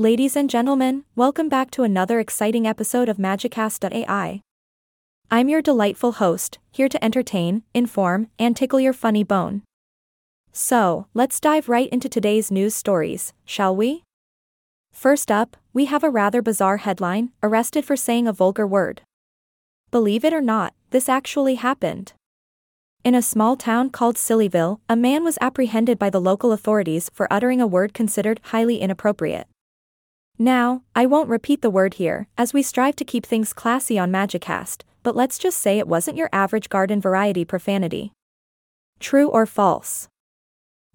Ladies and gentlemen, welcome back to another exciting episode of Magicast.ai. I'm your delightful host, here to entertain, inform, and tickle your funny bone. So, let's dive right into today's news stories, shall we? First up, we have a rather bizarre headline Arrested for saying a vulgar word. Believe it or not, this actually happened. In a small town called Sillyville, a man was apprehended by the local authorities for uttering a word considered highly inappropriate. Now, I won't repeat the word here, as we strive to keep things classy on Magicast, but let's just say it wasn't your average garden variety profanity. True or false?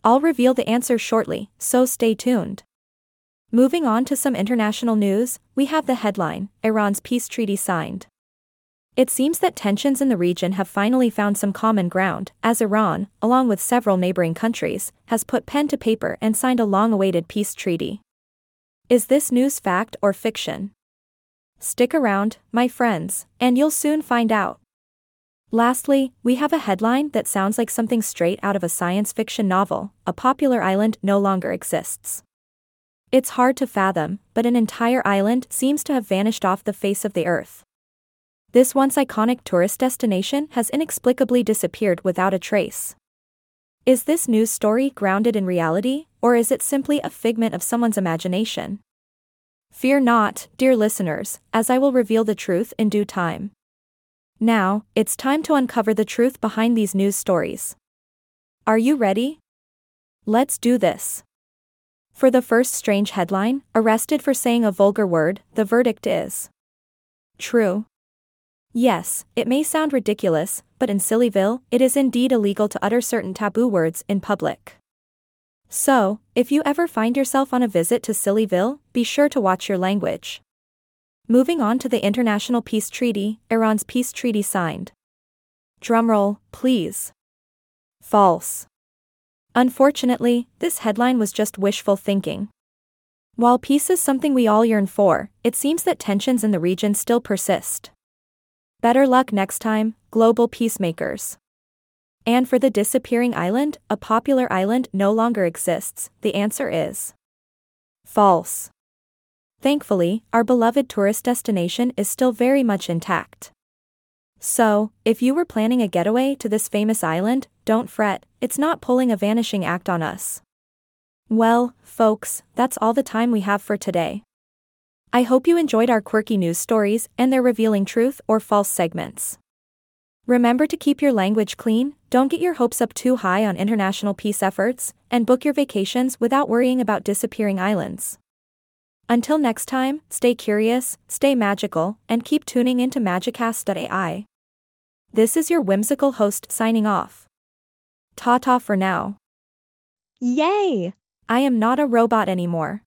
I'll reveal the answer shortly, so stay tuned. Moving on to some international news, we have the headline Iran's peace treaty signed. It seems that tensions in the region have finally found some common ground, as Iran, along with several neighboring countries, has put pen to paper and signed a long awaited peace treaty. Is this news fact or fiction? Stick around, my friends, and you'll soon find out. Lastly, we have a headline that sounds like something straight out of a science fiction novel a popular island no longer exists. It's hard to fathom, but an entire island seems to have vanished off the face of the earth. This once iconic tourist destination has inexplicably disappeared without a trace. Is this news story grounded in reality, or is it simply a figment of someone's imagination? Fear not, dear listeners, as I will reveal the truth in due time. Now, it's time to uncover the truth behind these news stories. Are you ready? Let's do this. For the first strange headline, arrested for saying a vulgar word, the verdict is true. Yes, it may sound ridiculous, but in Sillyville, it is indeed illegal to utter certain taboo words in public. So, if you ever find yourself on a visit to Sillyville, be sure to watch your language. Moving on to the International Peace Treaty, Iran's peace treaty signed. Drumroll, please. False. Unfortunately, this headline was just wishful thinking. While peace is something we all yearn for, it seems that tensions in the region still persist. Better luck next time, global peacemakers. And for the disappearing island, a popular island no longer exists, the answer is false. Thankfully, our beloved tourist destination is still very much intact. So, if you were planning a getaway to this famous island, don't fret, it's not pulling a vanishing act on us. Well, folks, that's all the time we have for today. I hope you enjoyed our quirky news stories and their revealing truth or false segments. Remember to keep your language clean, don't get your hopes up too high on international peace efforts, and book your vacations without worrying about disappearing islands. Until next time, stay curious, stay magical, and keep tuning into Magicast.ai. This is your whimsical host signing off. Ta ta for now. Yay! I am not a robot anymore.